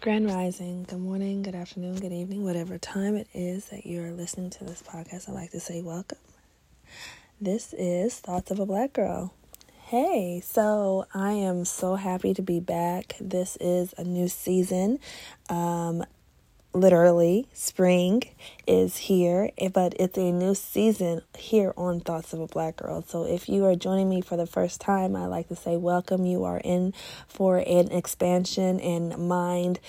Grand Rising, good morning, good afternoon, good evening, whatever time it is that you're listening to this podcast, I'd like to say welcome. This is Thoughts of a Black Girl. Hey, so I am so happy to be back. This is a new season. Um, literally, spring is here, but it's a new season here on Thoughts of a Black Girl. So if you are joining me for the first time, I'd like to say welcome. You are in for an expansion and mind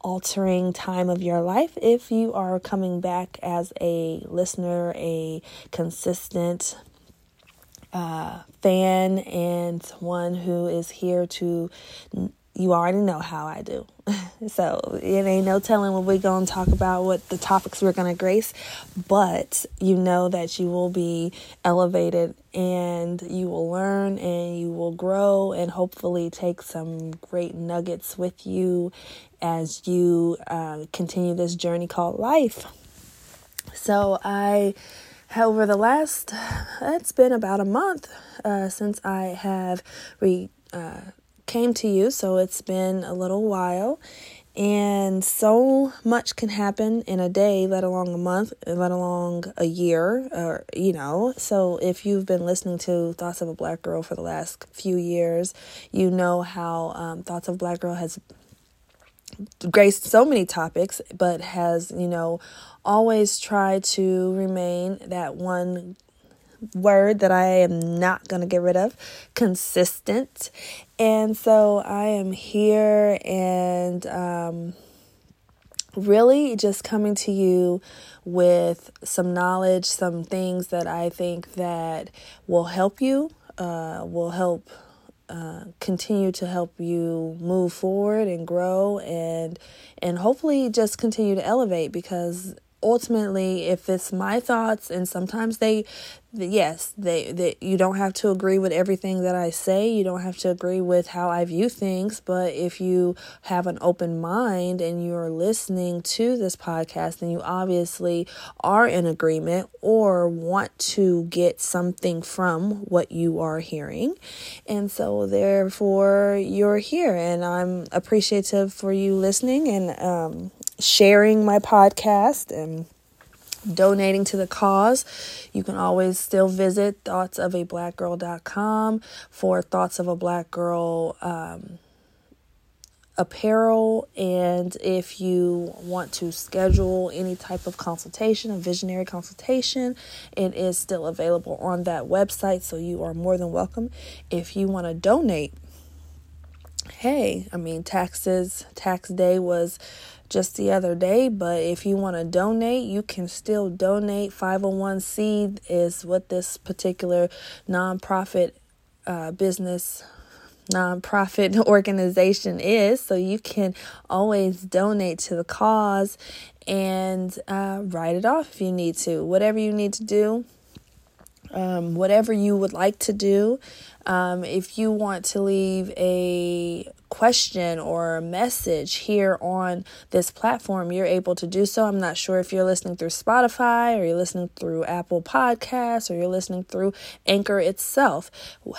altering time of your life if you are coming back as a listener, a consistent uh, fan, and one who is here to. You already know how I do. so it ain't no telling what we're going to talk about, what the topics we're going to grace, but you know that you will be elevated and you will learn and you will grow and hopefully take some great nuggets with you as you uh, continue this journey called life. So, I, over the last, it's been about a month uh, since I have re, uh, came to you, so it's been a little while. And so much can happen in a day, let alone a month, let alone a year, or you know. So, if you've been listening to Thoughts of a Black Girl for the last few years, you know how um, Thoughts of a Black Girl has graced so many topics, but has, you know, always tried to remain that one word that I am not going to get rid of consistent. And so I am here and um, really just coming to you with some knowledge, some things that I think that will help you, uh, will help uh, continue to help you move forward and grow and and hopefully just continue to elevate because ultimately if it's my thoughts and sometimes they yes they, they you don't have to agree with everything that i say. You don't have to agree with how i view things. But if you have an open mind and you're listening to this podcast then you obviously are in agreement or want to get something from what you are hearing. And so therefore you're here. And i'm appreciative for you listening and um, sharing my podcast and donating to the cause. You can always still visit thoughtsofablackgirl.com for Thoughts of a Black Girl um, apparel. And if you want to schedule any type of consultation, a visionary consultation, it is still available on that website. So you are more than welcome. If you want to donate, hey, I mean, taxes, tax day was just the other day. But if you want to donate, you can still donate. 501c is what this particular nonprofit uh, business nonprofit organization is. So you can always donate to the cause and uh, write it off if you need to. Whatever you need to do, um, whatever you would like to do. Um, if you want to leave a question or message here on this platform, you're able to do so. I'm not sure if you're listening through Spotify or you're listening through Apple Podcasts or you're listening through Anchor itself.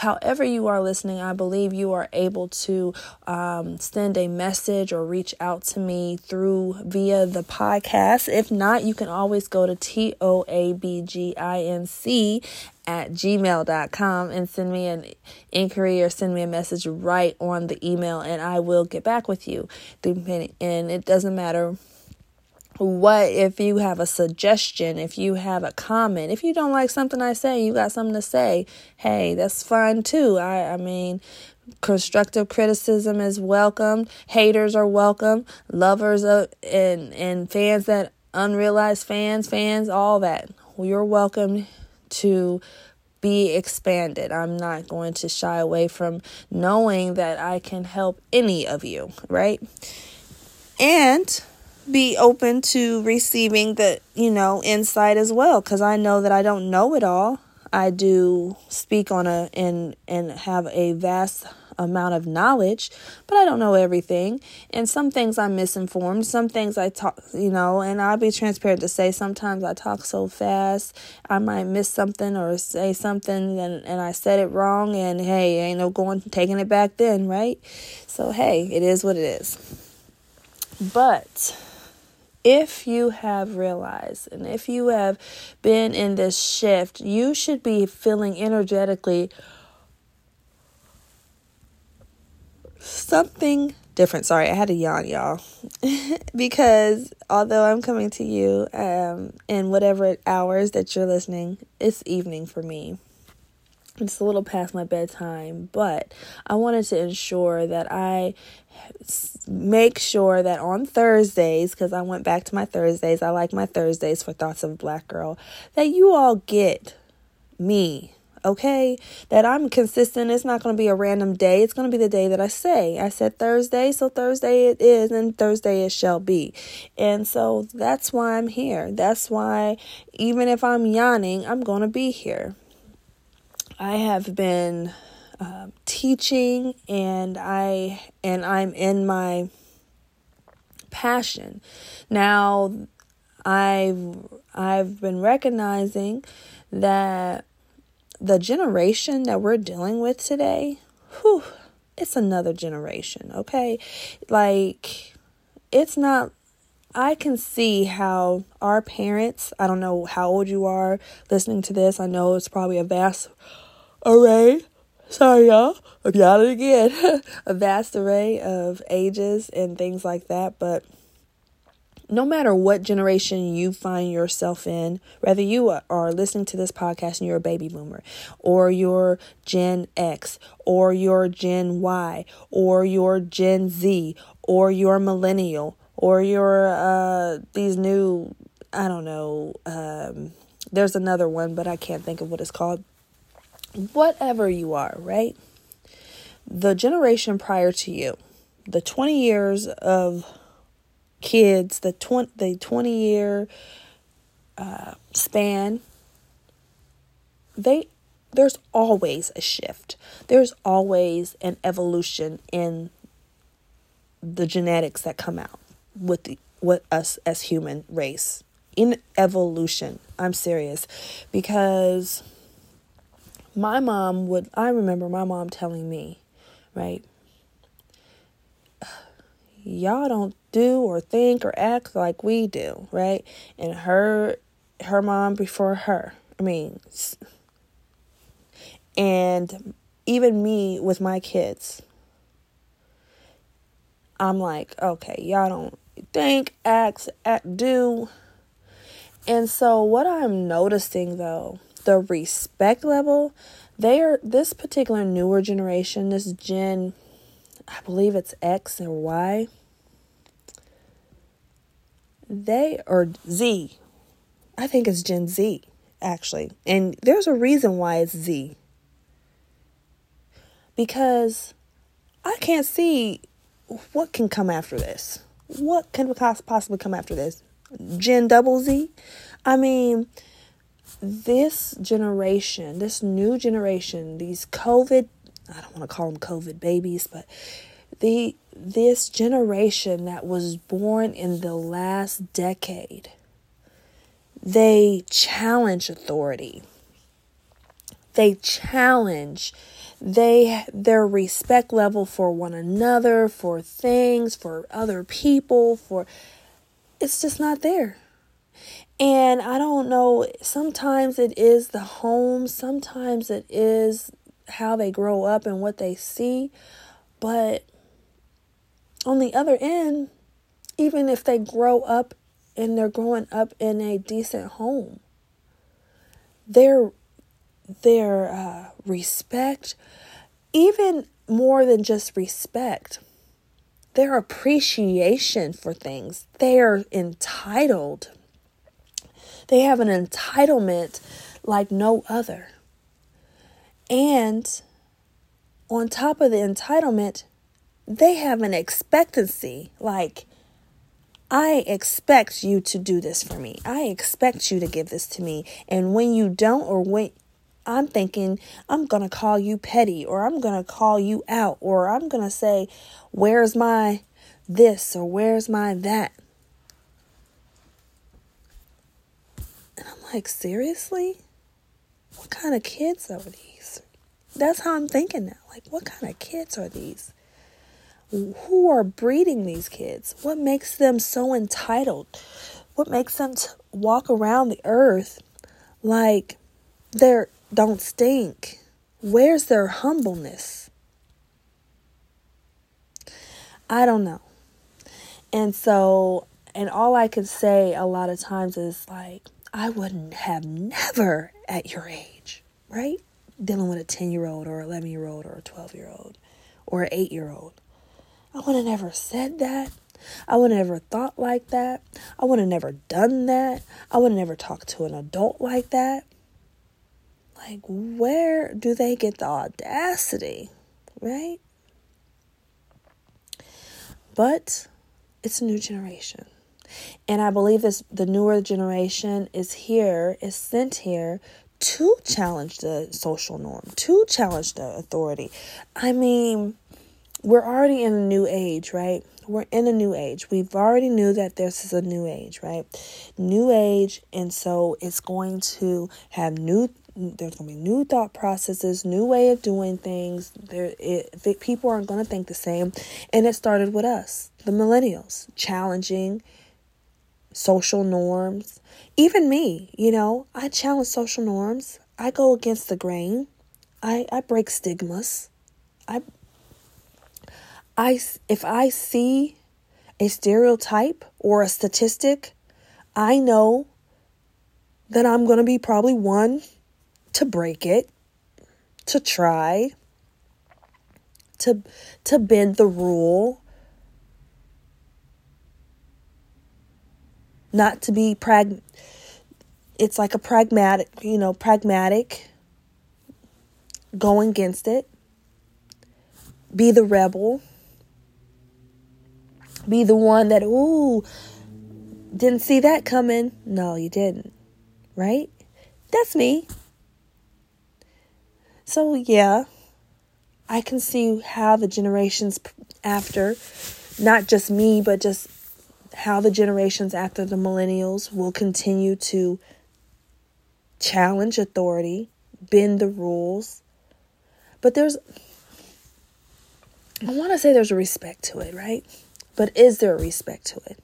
However, you are listening, I believe you are able to um, send a message or reach out to me through via the podcast. If not, you can always go to T O A B G I N C at gmail.com and send me an inquiry or send me a message right on the email and I will get back with you. And it doesn't matter what if you have a suggestion, if you have a comment, if you don't like something I say, you got something to say, hey, that's fine too. I, I mean, constructive criticism is welcome. Haters are welcome. Lovers of, and, and fans that unrealized fans, fans, all that. You're welcome to be expanded. I'm not going to shy away from knowing that I can help any of you, right? And be open to receiving the, you know, insight as well cuz I know that I don't know it all. I do speak on a and and have a vast amount of knowledge, but I don't know everything. And some things I'm misinformed. Some things I talk, you know, and I'll be transparent to say sometimes I talk so fast, I might miss something or say something and, and I said it wrong. And hey, ain't no going taking it back then, right? So, hey, it is what it is. But if you have realized and if you have been in this shift, you should be feeling energetically something different. Sorry, I had to yawn, y'all. because although I'm coming to you um, in whatever hours that you're listening, it's evening for me. It's a little past my bedtime, but I wanted to ensure that I make sure that on Thursdays, because I went back to my Thursdays, I like my Thursdays for Thoughts of a Black Girl, that you all get me okay? That I'm consistent. It's not going to be a random day. It's going to be the day that I say. I said Thursday, so Thursday it is, and Thursday it shall be. And so that's why I'm here. That's why, even if I'm yawning, I'm going to be here. I have been uh, teaching, and I and I'm in my passion now. I've I've been recognizing that the generation that we're dealing with today, whew, it's another generation, okay? Like, it's not, I can see how our parents, I don't know how old you are listening to this. I know it's probably a vast array. Sorry, y'all. I'm yawning again. a vast array of ages and things like that, but no matter what generation you find yourself in, whether you are listening to this podcast and you're a baby boomer, or you're Gen X, or you're Gen Y, or you're Gen Z, or you're millennial, or you're uh, these new, I don't know, um, there's another one, but I can't think of what it's called. Whatever you are, right? The generation prior to you, the 20 years of kids, the 20, the 20 year uh, span, they there's always a shift. There's always an evolution in the genetics that come out with the, with us as human race. In evolution, I'm serious because my mom would I remember my mom telling me, right? Y'all don't do or think or act like we do, right? And her her mom before her. I mean, and even me with my kids. I'm like, okay, y'all don't think, act, act, do. And so what I'm noticing though, the respect level, they are this particular newer generation, this gen I believe it's X or Y they or Z. I think it's Gen Z actually. And there's a reason why it's Z. Because I can't see what can come after this. What can possibly come after this? Gen double Z? I mean, this generation, this new generation, these COVID, I don't want to call them COVID babies, but the this generation that was born in the last decade they challenge authority. They challenge they their respect level for one another for things for other people for it's just not there. And i don't know sometimes it is the home sometimes it is how they grow up and what they see but on the other end, even if they grow up and they're growing up in a decent home, their their uh, respect, even more than just respect, their appreciation for things, they're entitled. They have an entitlement like no other. And on top of the entitlement, they have an expectancy like I expect you to do this for me. I expect you to give this to me. And when you don't, or when I'm thinking, I'm going to call you petty, or I'm going to call you out, or I'm going to say, Where's my this, or where's my that? And I'm like, Seriously? What kind of kids are these? That's how I'm thinking now. Like, what kind of kids are these? who are breeding these kids? What makes them so entitled? What makes them t- walk around the earth like they don't stink? Where's their humbleness? I don't know. And so, and all I could say a lot of times is like, I wouldn't have never at your age, right? Dealing with a 10 year old or 11 year old or a 12 year old or an 8 year old. I would have never said that. I would have never thought like that. I would have never done that. I would have never talked to an adult like that. Like, where do they get the audacity, right? But it's a new generation. And I believe this the newer generation is here, is sent here to challenge the social norm, to challenge the authority. I mean, we're already in a new age, right? We're in a new age. We've already knew that this is a new age, right? New age, and so it's going to have new there's going to be new thought processes, new way of doing things. There, it, people aren't going to think the same, and it started with us, the millennials, challenging social norms. Even me, you know, I challenge social norms. I go against the grain. I I break stigmas. I I if I see a stereotype or a statistic, I know that I'm going to be probably one to break it, to try, to to bend the rule, not to be prag it's like a pragmatic, you know, pragmatic going against it. Be the rebel. Be the one that ooh didn't see that coming. No, you didn't. Right? That's me. So, yeah, I can see how the generations after, not just me, but just how the generations after the millennials will continue to challenge authority, bend the rules. But there's, I want to say there's a respect to it, right? But is there a respect to it?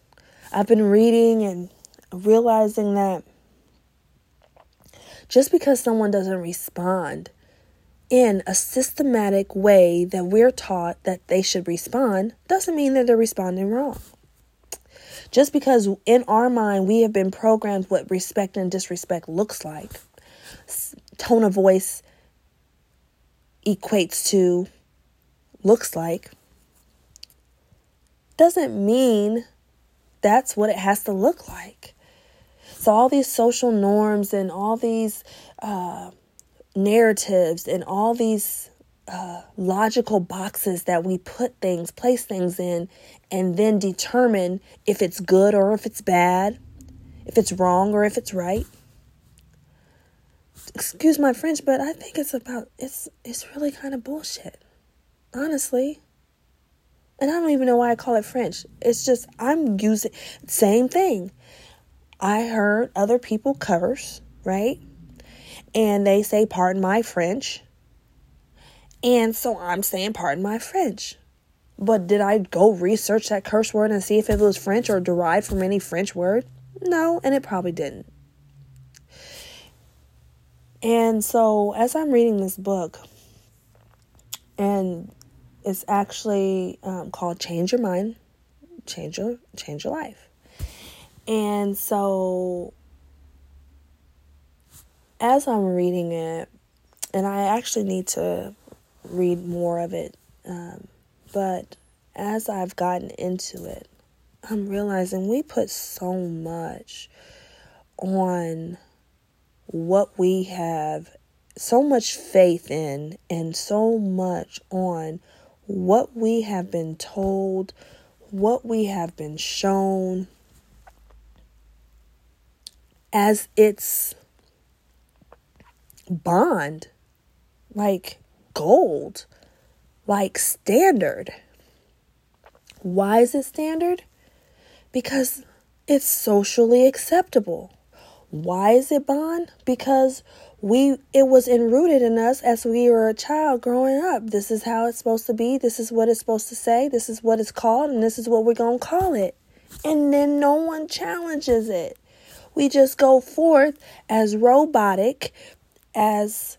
I've been reading and realizing that just because someone doesn't respond in a systematic way that we're taught that they should respond doesn't mean that they're responding wrong. Just because in our mind we have been programmed what respect and disrespect looks like, tone of voice equates to looks like, doesn't mean that's what it has to look like. So, all these social norms and all these uh, narratives and all these uh, logical boxes that we put things, place things in, and then determine if it's good or if it's bad, if it's wrong or if it's right. Excuse my French, but I think it's about it's it's really kind of bullshit. Honestly. And I don't even know why I call it French. It's just I'm using same thing. I heard other people curse, right? and they say, Pardon my French. And so I'm saying, Pardon my French. But did I go research that curse word and see if it was French or derived from any French word? No, and it probably didn't. And so as I'm reading this book, and it's actually um, called Change Your Mind, Change Your Change Your Life. And so as I'm reading it, and I actually need to read more of it, um, but as I've gotten into it, I'm realizing we put so much on what we have so much faith in and so much on what we have been told, what we have been shown as it's bond, like gold, like standard. Why is it standard? Because it's socially acceptable. Why is it bond? Because we it was enrooted in us as we were a child growing up. This is how it's supposed to be. This is what it's supposed to say. This is what it's called and this is what we're going to call it. And then no one challenges it. We just go forth as robotic, as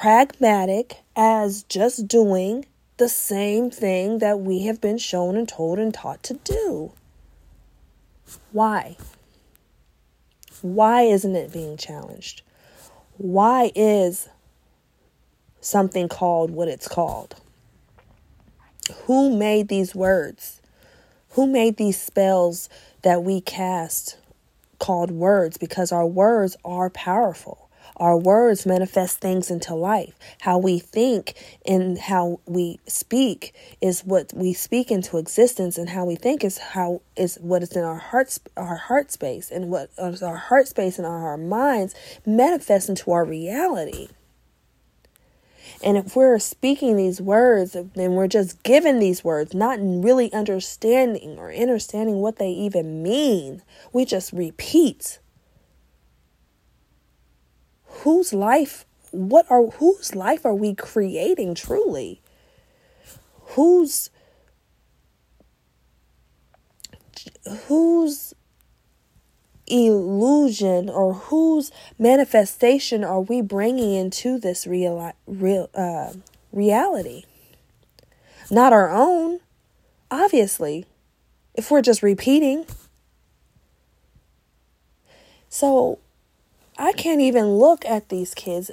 pragmatic, as just doing the same thing that we have been shown and told and taught to do. Why? Why isn't it being challenged? Why is something called what it's called? Who made these words? Who made these spells that we cast called words? Because our words are powerful. Our words manifest things into life. How we think and how we speak is what we speak into existence, and how we think is how is what is in our hearts, our heart space, and what is our heart space and our minds manifest into our reality. And if we're speaking these words, then we're just given these words, not really understanding or understanding what they even mean. We just repeat whose life what are whose life are we creating truly? Whose whose illusion or whose manifestation are we bringing into this real, real uh, reality? Not our own obviously if we're just repeating. So I can't even look at these kids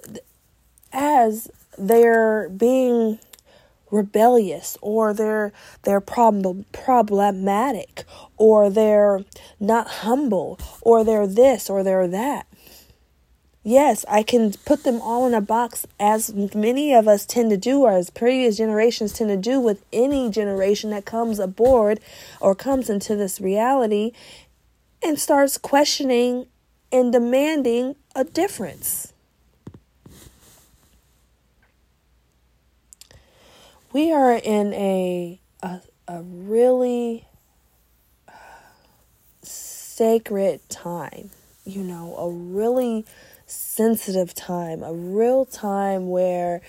as they're being rebellious or they're they're prob- problematic or they're not humble or they're this or they're that. Yes, I can put them all in a box as many of us tend to do or as previous generations tend to do with any generation that comes aboard or comes into this reality and starts questioning and demanding a difference. We are in a a, a really sacred time, you know, a really sensitive time, a real time where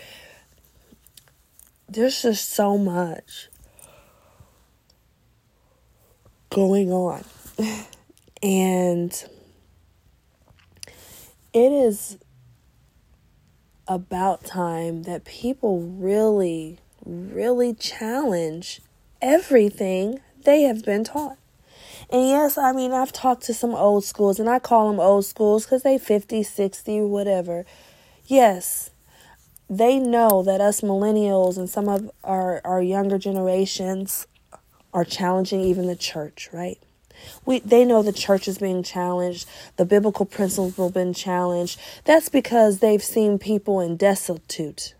there's just so much going on. and it is about time that people really, really challenge everything they have been taught. And yes, I mean, I've talked to some old schools, and I call them old schools because they 50, 60, whatever. Yes, they know that us millennials and some of our, our younger generations are challenging even the church, right? We they know the church is being challenged, the biblical principles have been challenged. That's because they've seen people in destitute.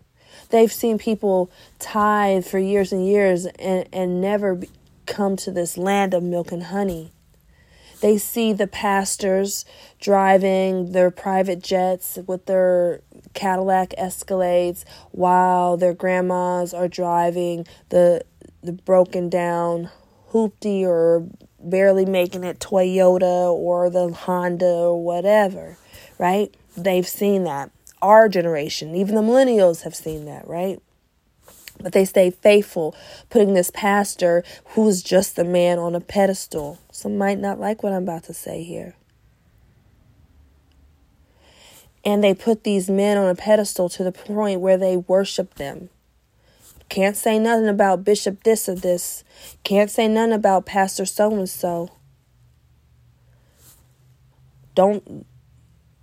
They've seen people tithe for years and years and, and never come to this land of milk and honey. They see the pastors driving their private jets with their Cadillac Escalades while their grandmas are driving the the broken down hoopty or barely making it Toyota or the Honda or whatever, right? They've seen that. Our generation, even the millennials have seen that, right? But they stay faithful, putting this pastor who's just a man on a pedestal. Some might not like what I'm about to say here. And they put these men on a pedestal to the point where they worship them can't say nothing about Bishop this or this. Can't say nothing about Pastor so and so. Don't,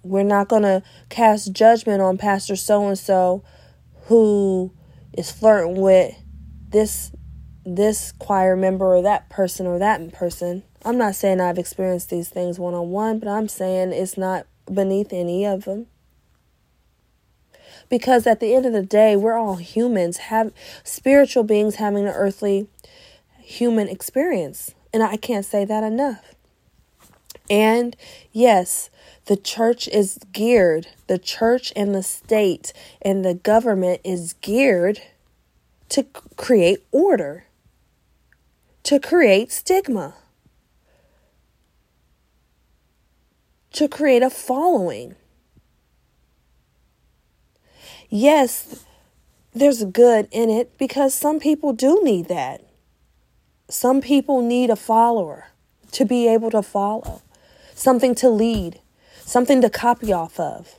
we're not going to cast judgment on Pastor so and so who is flirting with this this choir member or that person or that person. I'm not saying I've experienced these things one on one, but I'm saying it's not beneath any of them because at the end of the day, we're all humans, have spiritual beings having an earthly human experience. And I can't say that enough. And yes, the church is geared, the church and the state and the government is geared to create order, to create stigma. to create a following. Yes, there's good in it because some people do need that. Some people need a follower to be able to follow, something to lead, something to copy off of.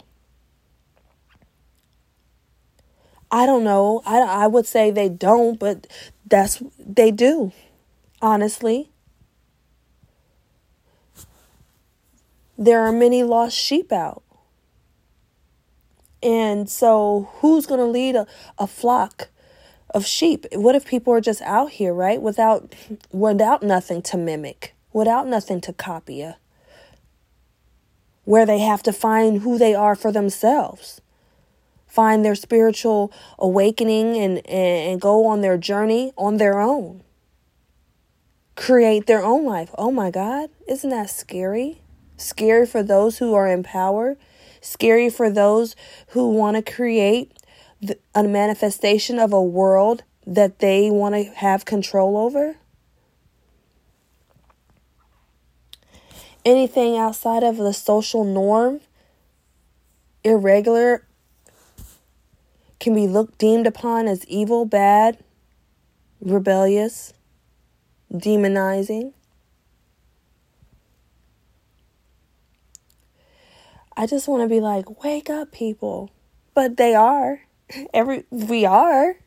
I don't know. I, I would say they don't, but that's they do, honestly. There are many lost sheep out. And so, who's going to lead a, a flock of sheep? What if people are just out here, right? Without without nothing to mimic, without nothing to copy, where they have to find who they are for themselves find their spiritual awakening and, and, and go on their journey on their own. Create their own life. Oh my God, isn't that scary? Scary for those who are in power, scary for those who want to create a manifestation of a world that they want to have control over. Anything outside of the social norm, irregular can be looked deemed upon as evil, bad, rebellious, demonizing. I just want to be like, wake up, people. But they are. Every we are.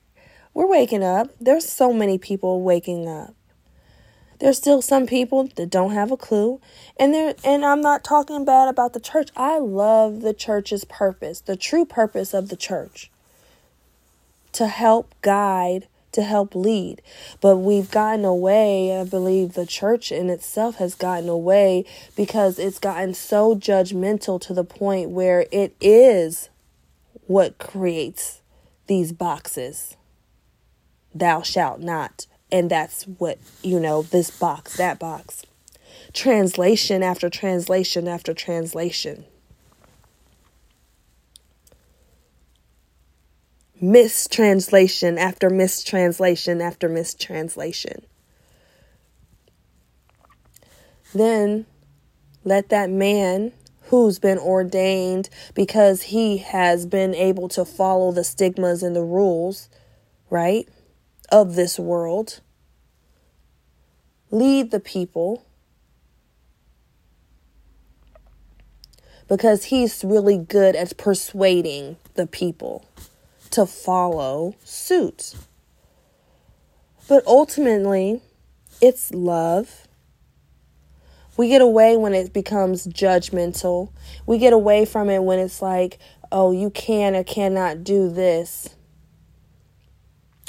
We're waking up. There's so many people waking up. There's still some people that don't have a clue. And there and I'm not talking bad about the church. I love the church's purpose, the true purpose of the church to help guide, to help lead. But we've gotten away, I believe the church in itself has gotten away because it's gotten so judgmental to the point where it is what creates these boxes. Thou shalt not. And that's what, you know, this box, that box. Translation after translation after translation. Mistranslation after mistranslation after mistranslation. Then let that man who's been ordained because he has been able to follow the stigmas and the rules, right, of this world, lead the people. Because he's really good at persuading the people to follow suit. But ultimately, it's love. We get away when it becomes judgmental. We get away from it when it's like, oh, you can or cannot do this.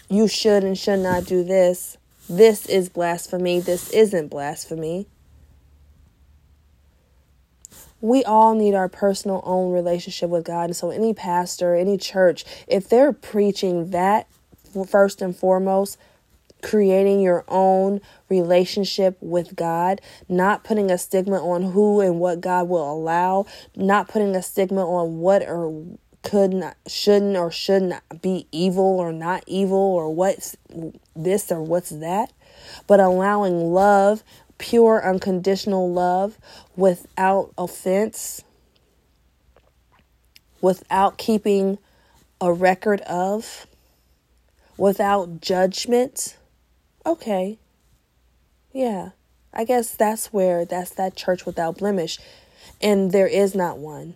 You should and should not do this. This is blasphemy. This isn't blasphemy we all need our personal own relationship with God. And so, any pastor, any church, if they're preaching that first and foremost, creating your own relationship with God, not putting a stigma on who and what God will allow, not putting a stigma on what or could not, shouldn't or should not be evil or not evil or what's this or what's that, but allowing love, pure, unconditional love without offense, without keeping a record of, without judgment. Okay. Yeah. I guess that's where that's that church without blemish. And there is not one.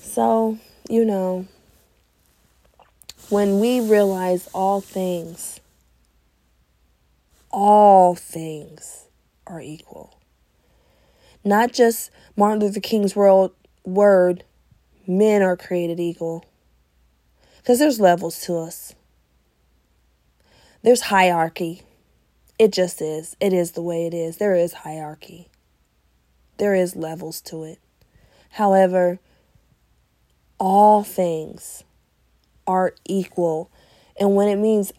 So, you know, when we realize all things, all things are equal. Not just Martin Luther King's world word, men are created equal. Because there's levels to us. There's hierarchy. It just is. It is the way it is. There is hierarchy. There is levels to it. However, all things are equal. And when it means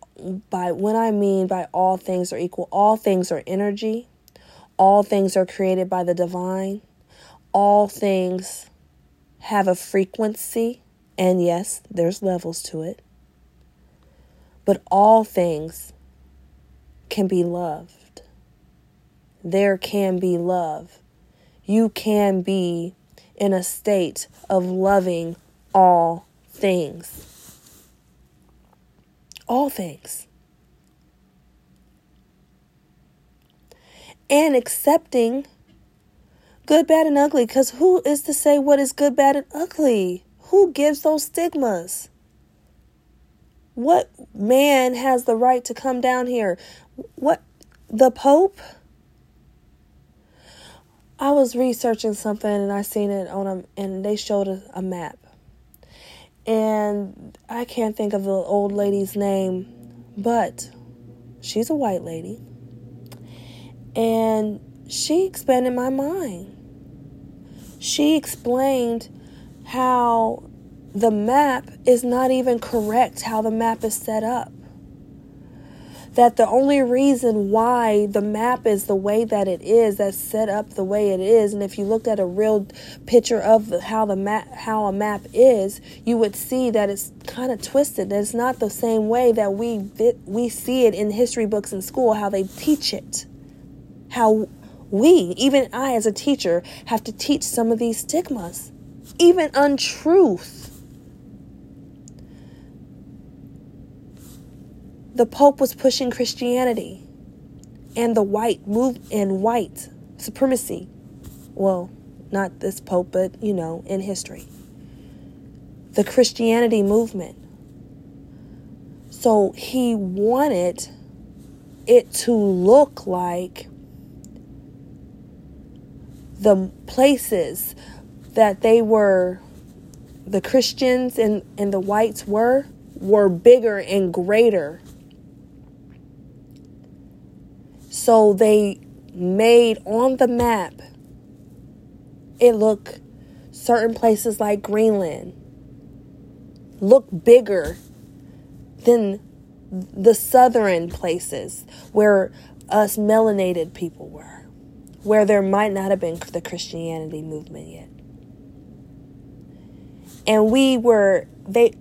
by when I mean by all things are equal, all things are energy. All things are created by the divine. All things have a frequency, and yes, there's levels to it. But all things can be loved. There can be love. You can be in a state of loving all things. All things. And accepting good, bad, and ugly. Because who is to say what is good, bad, and ugly? Who gives those stigmas? What man has the right to come down here? What, the Pope? I was researching something and I seen it on a, and they showed a, a map. And I can't think of the old lady's name, but she's a white lady. And she expanded my mind. She explained how the map is not even correct, how the map is set up that the only reason why the map is the way that it is, that's set up the way it is, and if you looked at a real picture of how the map, how a map is, you would see that it's kind of twisted. That it's not the same way that we we see it in history books in school, how they teach it, how we, even I as a teacher, have to teach some of these stigmas, even untruth the Pope was pushing Christianity and the white move and white supremacy. Well, not this Pope, but you know, in history. The Christianity movement. So he wanted it to look like the places that they were the Christians and, and the whites were were bigger and greater So they made on the map it look certain places like Greenland look bigger than the southern places where us melanated people were, where there might not have been the Christianity movement yet. And we were they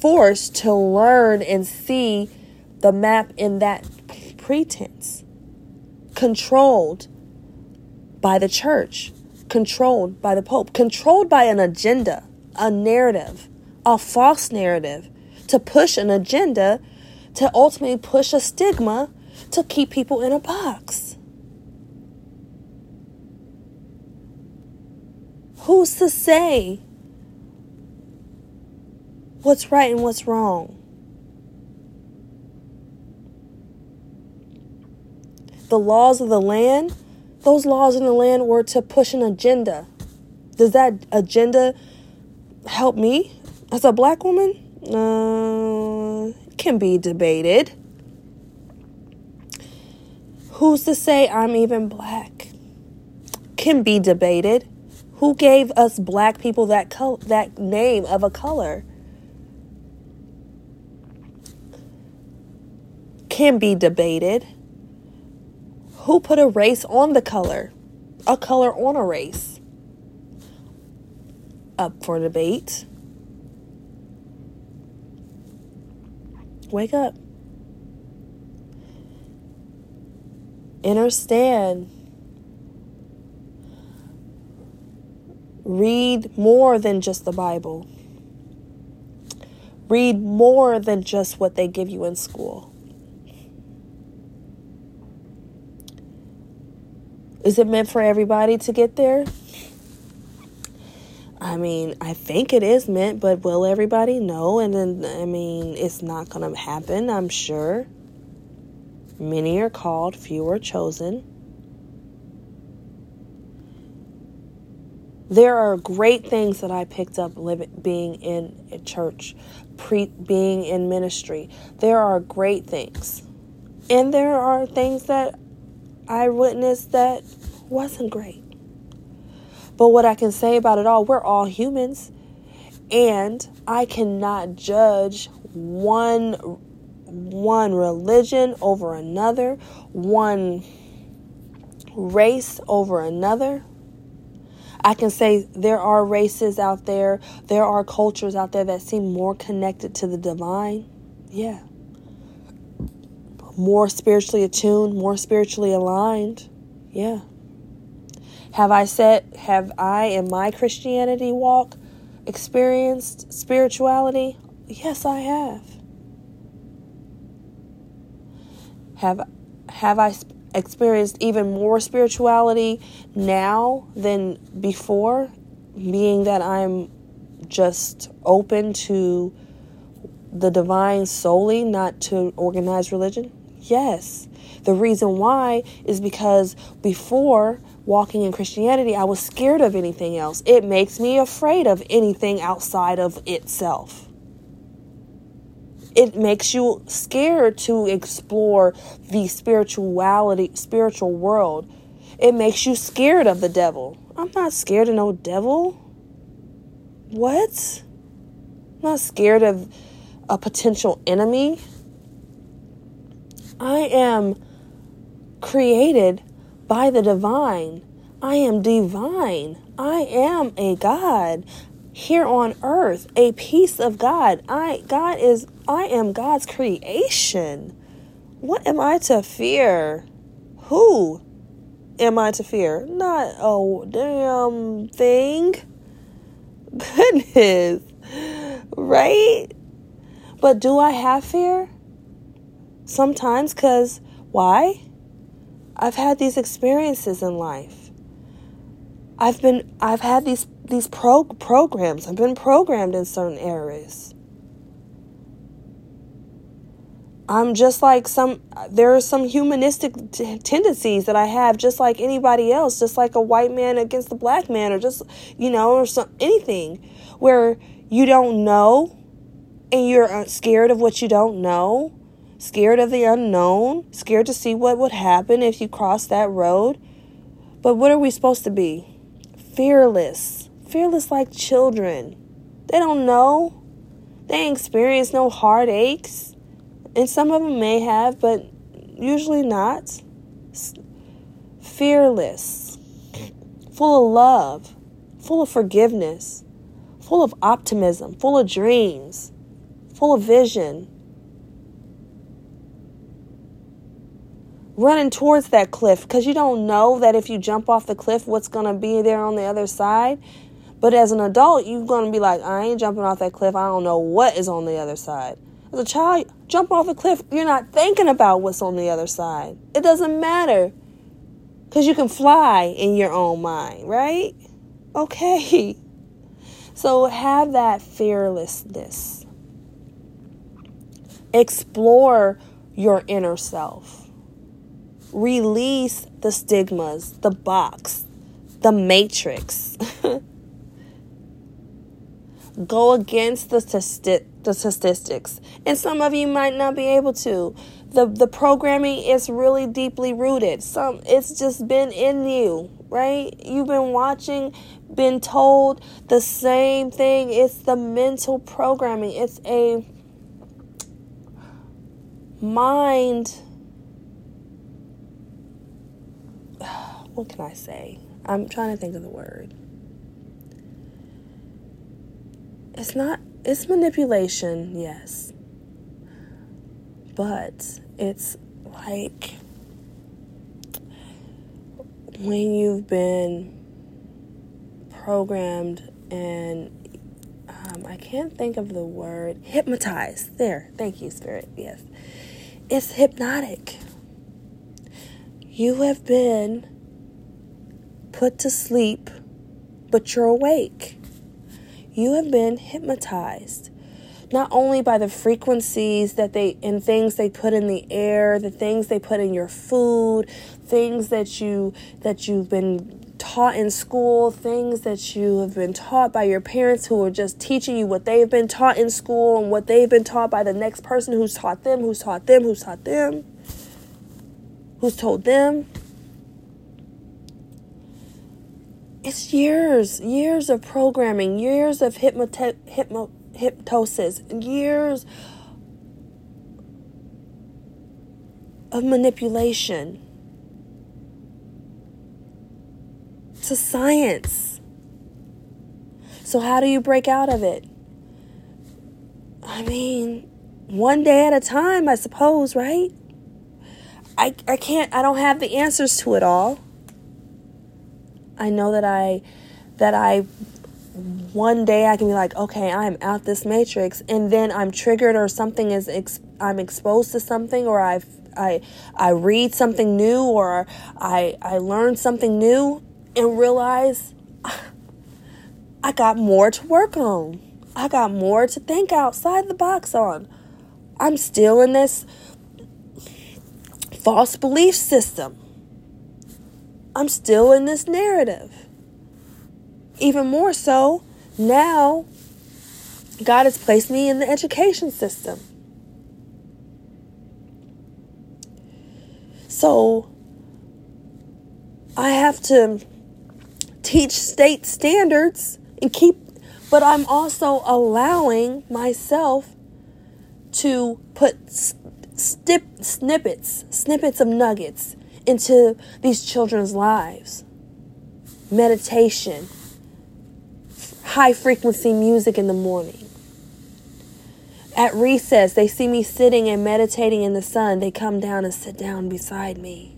forced to learn and see the map in that pretense controlled by the church, controlled by the Pope, controlled by an agenda, a narrative, a false narrative to push an agenda to ultimately push a stigma to keep people in a box. Who's to say what's right and what's wrong? The laws of the land, those laws in the land were to push an agenda. Does that agenda help me as a black woman? Uh, can be debated. Who's to say I'm even black? Can be debated. Who gave us black people that col- that name of a color? Can be debated. Who put a race on the color? A color on a race? Up for debate. Wake up. Understand. Read more than just the Bible. Read more than just what they give you in school. Is it meant for everybody to get there? I mean, I think it is meant, but will everybody know? And then, I mean, it's not going to happen, I'm sure. Many are called, few are chosen. There are great things that I picked up living, being in a church, pre, being in ministry. There are great things. And there are things that I witnessed that wasn't great. But what I can say about it all, we're all humans. And I cannot judge one one religion over another, one race over another. I can say there are races out there, there are cultures out there that seem more connected to the divine. Yeah. More spiritually attuned, more spiritually aligned. Yeah. Have I said, have I in my Christianity walk experienced spirituality? Yes, I have. Have have I experienced even more spirituality now than before, being that I'm just open to the divine solely, not to organized religion? Yes. The reason why is because before walking in Christianity, I was scared of anything else. It makes me afraid of anything outside of itself. It makes you scared to explore the spirituality, spiritual world. It makes you scared of the devil. I'm not scared of no devil. What? I'm not scared of a potential enemy. I am created by the divine. I am divine. I am a God here on earth, a piece of God. I God is I am God's creation. What am I to fear? Who am I to fear? Not a damn thing. Goodness. Right? But do I have fear? Sometimes cuz why? I've had these experiences in life. I've been I've had these these pro- programs. I've been programmed in certain areas. I'm just like some there are some humanistic t- tendencies that I have just like anybody else, just like a white man against the black man or just you know or some anything where you don't know and you're uh, scared of what you don't know scared of the unknown, scared to see what would happen if you cross that road. But what are we supposed to be? Fearless. Fearless like children. They don't know. They experience no heartaches. And some of them may have, but usually not. Fearless. Full of love. Full of forgiveness. Full of optimism. Full of dreams. Full of vision running towards that cliff because you don't know that if you jump off the cliff, what's going to be there on the other side. But as an adult, you're going to be like, I ain't jumping off that cliff. I don't know what is on the other side. As a child, jump off the cliff, you're not thinking about what's on the other side. It doesn't matter because you can fly in your own mind, right? Okay. So have that fearlessness. Explore your inner self Release the stigmas, the box, the matrix. Go against the, the statistics. And some of you might not be able to. The, the programming is really deeply rooted. Some it's just been in you, right? You've been watching, been told the same thing. It's the mental programming. It's a mind what can I say? I'm trying to think of the word. It's not, it's manipulation, yes. But it's like when you've been programmed and um, I can't think of the word hypnotized. There, thank you, Spirit. Yes, it's hypnotic. You have been put to sleep, but you're awake. You have been hypnotized not only by the frequencies that they and things they put in the air, the things they put in your food, things that you that you've been taught in school, things that you have been taught by your parents who are just teaching you what they've been taught in school and what they've been taught by the next person who's taught them, who's taught them, who's taught them, who's told them. It's years, years of programming, years of hypnoti- hypno- hypnosis, years of manipulation. It's a science. So, how do you break out of it? I mean, one day at a time, I suppose, right? I, I can't I don't have the answers to it all. I know that I that I one day I can be like, okay, I'm out this matrix, and then I'm triggered or something is ex- I'm exposed to something or I I I read something new or I I learn something new and realize I got more to work on. I got more to think outside the box on. I'm still in this false belief system. I'm still in this narrative. Even more so, now God has placed me in the education system. So I have to teach state standards and keep, but I'm also allowing myself to put snip, snippets, snippets of nuggets into these children's lives. Meditation, high frequency music in the morning. At recess, they see me sitting and meditating in the sun. They come down and sit down beside me.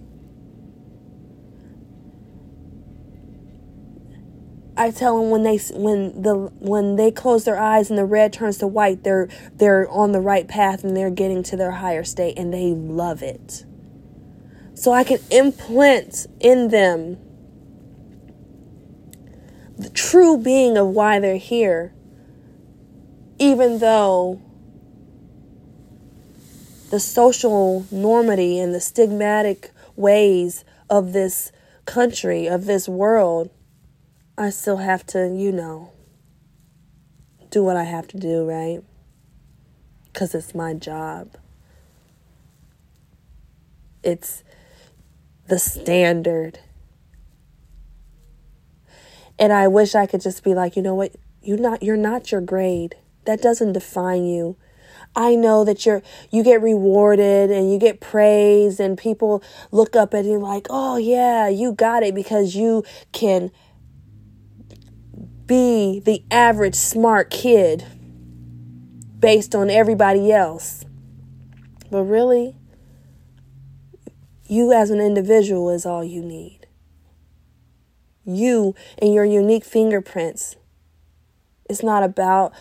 I tell them when they when the when they close their eyes and the red turns to white, they're they're on the right path and they're getting to their higher state and they love it. So I can implant in them the true being of why they're here, even though the social normity and the stigmatic ways of this country, of this world, I still have to, you know, do what I have to do, right? Because it's my job. It's the standard. And I wish I could just be like, you know what? You're not you're not your grade. That doesn't define you. I know that you're you get rewarded and you get praised and people look up at you like, "Oh yeah, you got it because you can be the average smart kid based on everybody else." But really, you as an individual is all you need. You and your unique fingerprints. It's not about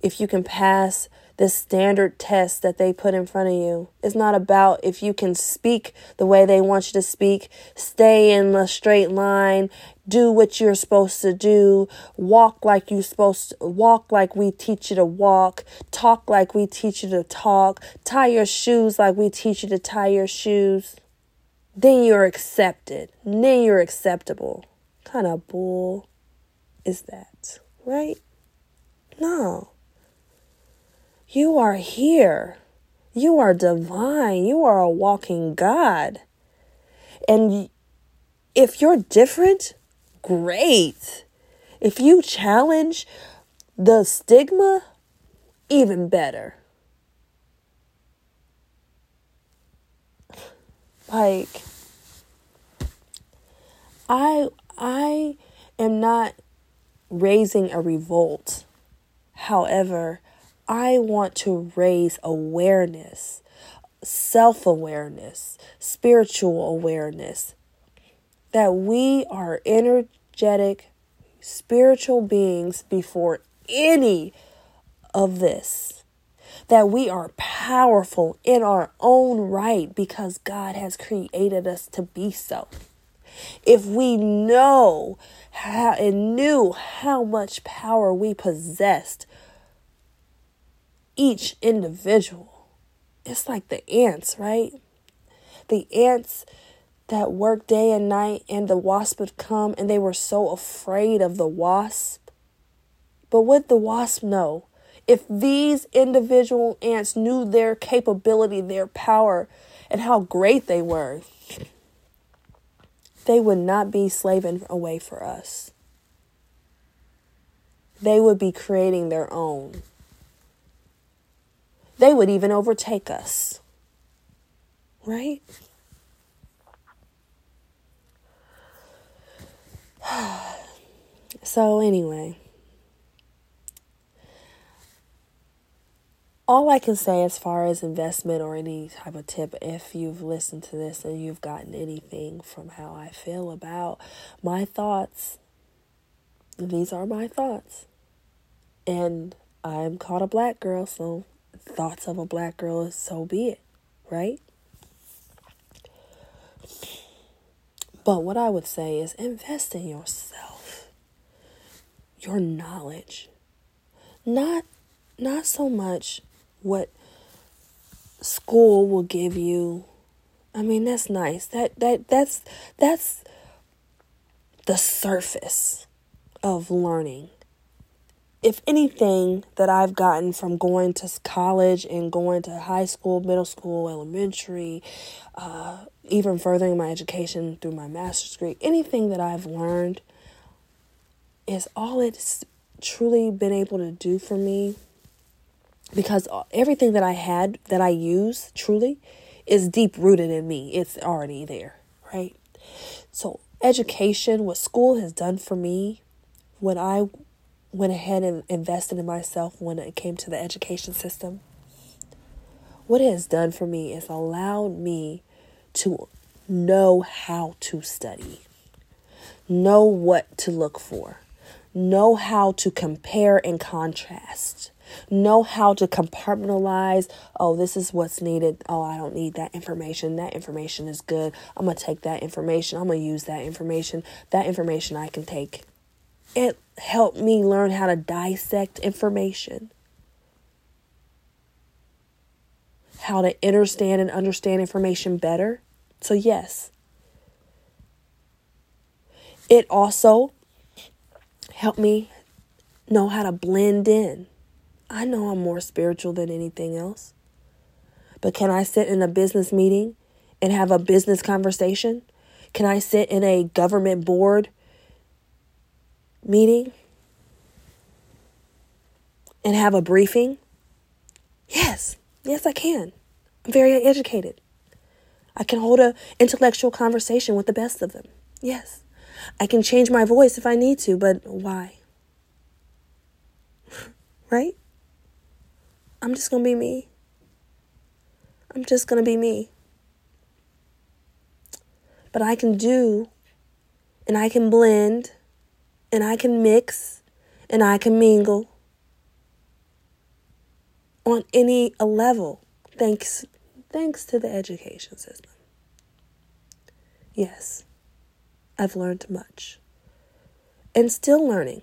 if you can pass this standard test that they put in front of you. It's not about if you can speak the way they want you to speak, stay in a straight line, do what you're supposed to do, walk like you're supposed to walk like we teach you to walk, talk like we teach you to talk, tie your shoes like we teach you to tie your shoes then you're accepted. Then you're acceptable. Kind of bull is that? Right? No. You are here. You are divine. You are a walking God. And if you're different, great. If you challenge the stigma, even better. Like, I I am not raising a revolt. However, I want to raise awareness, self awareness, spiritual awareness that we are energetic, spiritual beings before any of this. That we are powerful in our own right because God has created us to be so if we know how and knew how much power we possessed, each individual, it's like the ants, right? The ants that work day and night, and the wasp would come, and they were so afraid of the wasp. But would the wasp know? If these individual ants knew their capability, their power, and how great they were, they would not be slaving away for us. They would be creating their own. They would even overtake us. Right? so, anyway, all I can say as far as investment or any type of tip, if you've listened to this and you've gotten anything from how I feel about my thoughts, these are my thoughts. And I'm called a black girl, so thoughts of a black girl is so be it, right? But what I would say is invest in yourself, your knowledge. Not not so much what school will give you. I mean, that's nice. That that that's that's the surface of learning. If anything that I've gotten from going to college and going to high school, middle school, elementary, uh, even furthering my education through my master's degree, anything that I've learned is all it's truly been able to do for me because everything that I had that I use truly is deep rooted in me. It's already there, right? So, education, what school has done for me, when I went ahead and invested in myself when it came to the education system, what it has done for me is allowed me to know how to study, know what to look for, know how to compare and contrast Know how to compartmentalize. Oh, this is what's needed. Oh, I don't need that information. That information is good. I'm going to take that information. I'm going to use that information. That information I can take. It helped me learn how to dissect information. How to understand and understand information better. So, yes. It also helped me know how to blend in. I know I'm more spiritual than anything else. But can I sit in a business meeting and have a business conversation? Can I sit in a government board meeting and have a briefing? Yes, yes, I can. I'm very educated. I can hold an intellectual conversation with the best of them. Yes. I can change my voice if I need to, but why? right? I'm just to be me. I'm just to be me. But I can do, and I can blend, and I can mix, and I can mingle on any level thanks thanks to the education system. Yes. I've learned much. And still learning.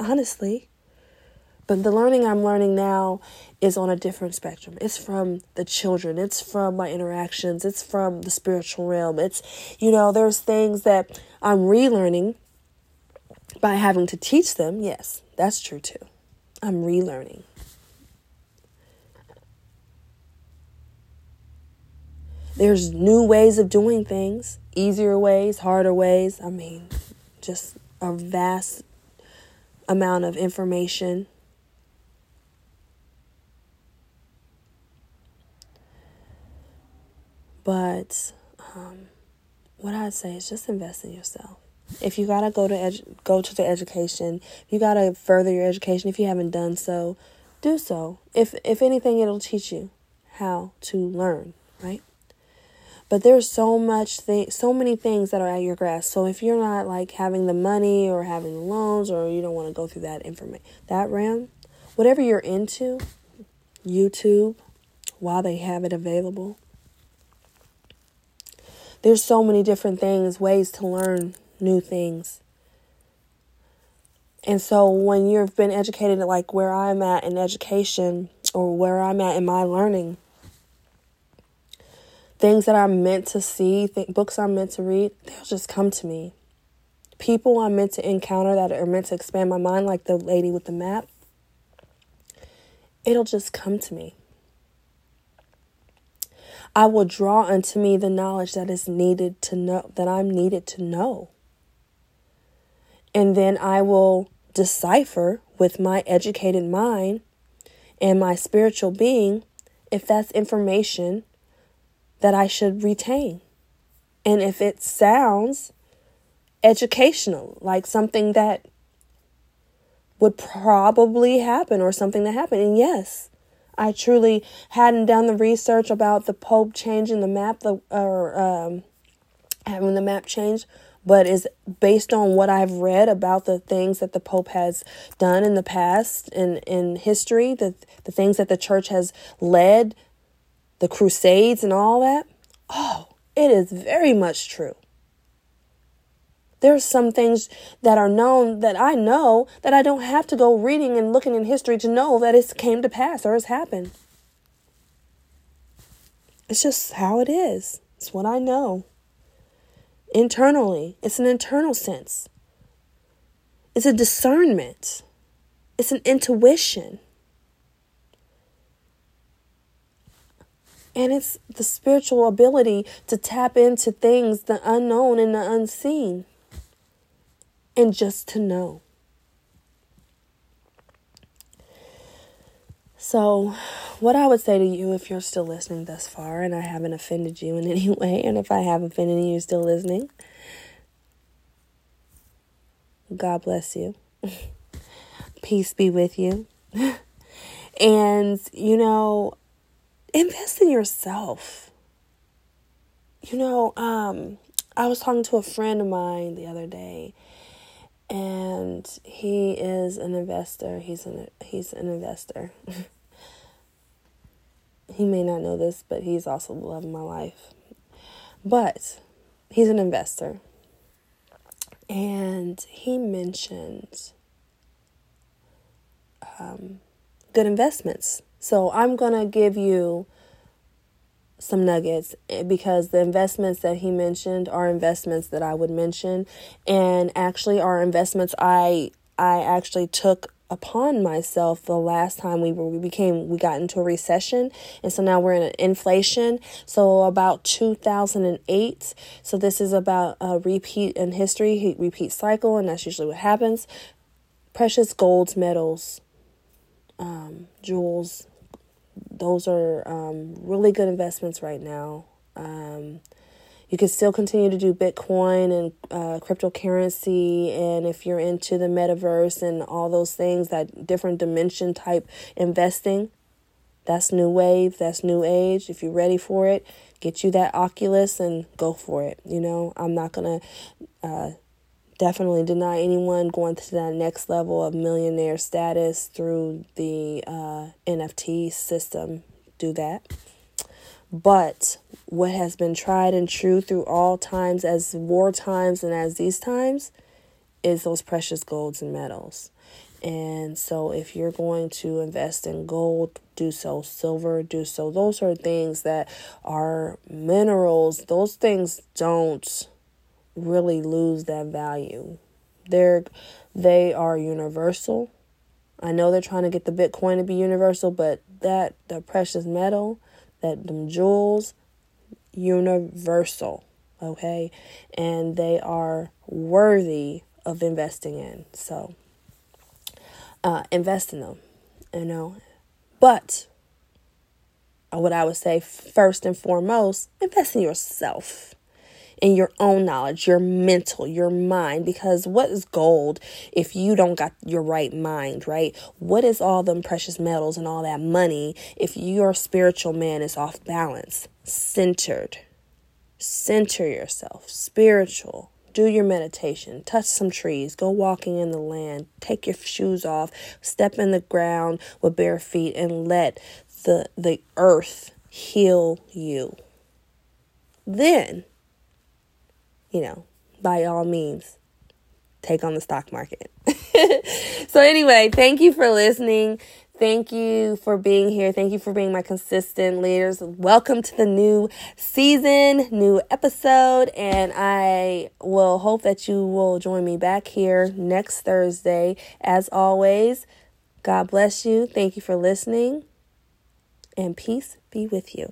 Honestly, but the learning I'm learning now is on a different spectrum. It's from the children, it's from my interactions, it's from the spiritual realm. It's, you know, there's things that I'm relearning by having to teach them. Yes, that's true too. I'm relearning. There's new ways of doing things, easier ways, harder ways. I mean, just a vast amount of information But um, what I'd say is just invest in yourself. If you gotta go to go to the education, you gotta further your education, if you haven't done so, do so. If if anything, it'll teach you how to learn, right? But there's so much thing, so many things that are at your grasp. So if you're not like having the money or having loans, or you don't want to go through that information, that realm, whatever you're into, YouTube, while they have it available, there's so many different things, ways to learn new things. And so when you've been educated like where I'm at in education or where I'm at in my learning, things that I'm meant to see, th- books I'm meant to read, they'll just come to me. People I'm meant to encounter that are meant to expand my mind, like the lady with the map, it'll just come to me. I will draw unto me the knowledge that is needed to know, that I'm needed to know. And then I will decipher with my educated mind and my spiritual being if that's information that I should retain. And if it sounds educational, like something that would probably happen or something that happened. And yes, I truly hadn't done the research about the Pope changing the map, the, or um, having the map changed, but is based on what I've read about the things that the Pope has done in the past in, in history, the, the things that the church has led, the Crusades and all that. Oh, it is very much true. There's some things that are known that I know that I don't have to go reading and looking in history to know that it came to pass or has happened. It's just how it is. It's what I know. Internally, it's an internal sense. It's a discernment. It's an intuition. And it's the spiritual ability to tap into things, the unknown and the unseen and just to know. So, what I would say to you if you're still listening thus far and I haven't offended you in any way, and if I have offended you, still listening, God bless you. Peace be with you. and, you know, invest in yourself. You know, um, I was talking to a friend of mine the other day, and he is an investor. He's an he's an investor. he may not know this, but he's also the love of my life. But he's an investor. And he mentioned um, good investments. So I'm going to give you some nuggets eh, because the investments that he mentioned are investments that I would mention. And actually are investments I I actually took upon myself the last time we were we became we got into a recession. And so now we're in an inflation. So about 2008 so this is about a repeat in history repeat cycle and that's usually what happens. Precious golds metals um, jewels those are um, really good investments right now. Um, you can still continue to do Bitcoin and uh, cryptocurrency, and if you're into the metaverse and all those things, that different dimension type investing, that's new wave, that's new age. If you're ready for it, get you that Oculus and go for it. You know, I'm not gonna uh, definitely deny anyone going to that next level of millionaire status through the uh, NFT system. Do that. But what has been tried and true through all times, as war times and as these times, is those precious golds and metals. And so, if you're going to invest in gold, do so. Silver, do so. Those are things that are minerals. Those things don't really lose that value. They're they are universal. I know they're trying to get the Bitcoin to be universal, but that the precious metal, that them jewels, universal, okay? And they are worthy of investing in. So uh, invest in them, you know. But what I would say first and foremost, invest in yourself in your own knowledge, your mental, your mind. Because what is gold if you don't got your right mind, right? What is all them precious metals and all that money if your spiritual man is off balance, centered? Center yourself, spiritual. Do your meditation, touch some trees, go walking in the land, take your shoes off, step in the ground with bare feet, and let the, the earth heal you. Then you know, by all means, take on the stock market. so, anyway, thank you for listening. Thank you for being here. Thank you for being my consistent leaders. Welcome to the new season, new episode, and I will hope that you will join me back here next Thursday. As always, God bless you. Thank you for listening, and peace be with you.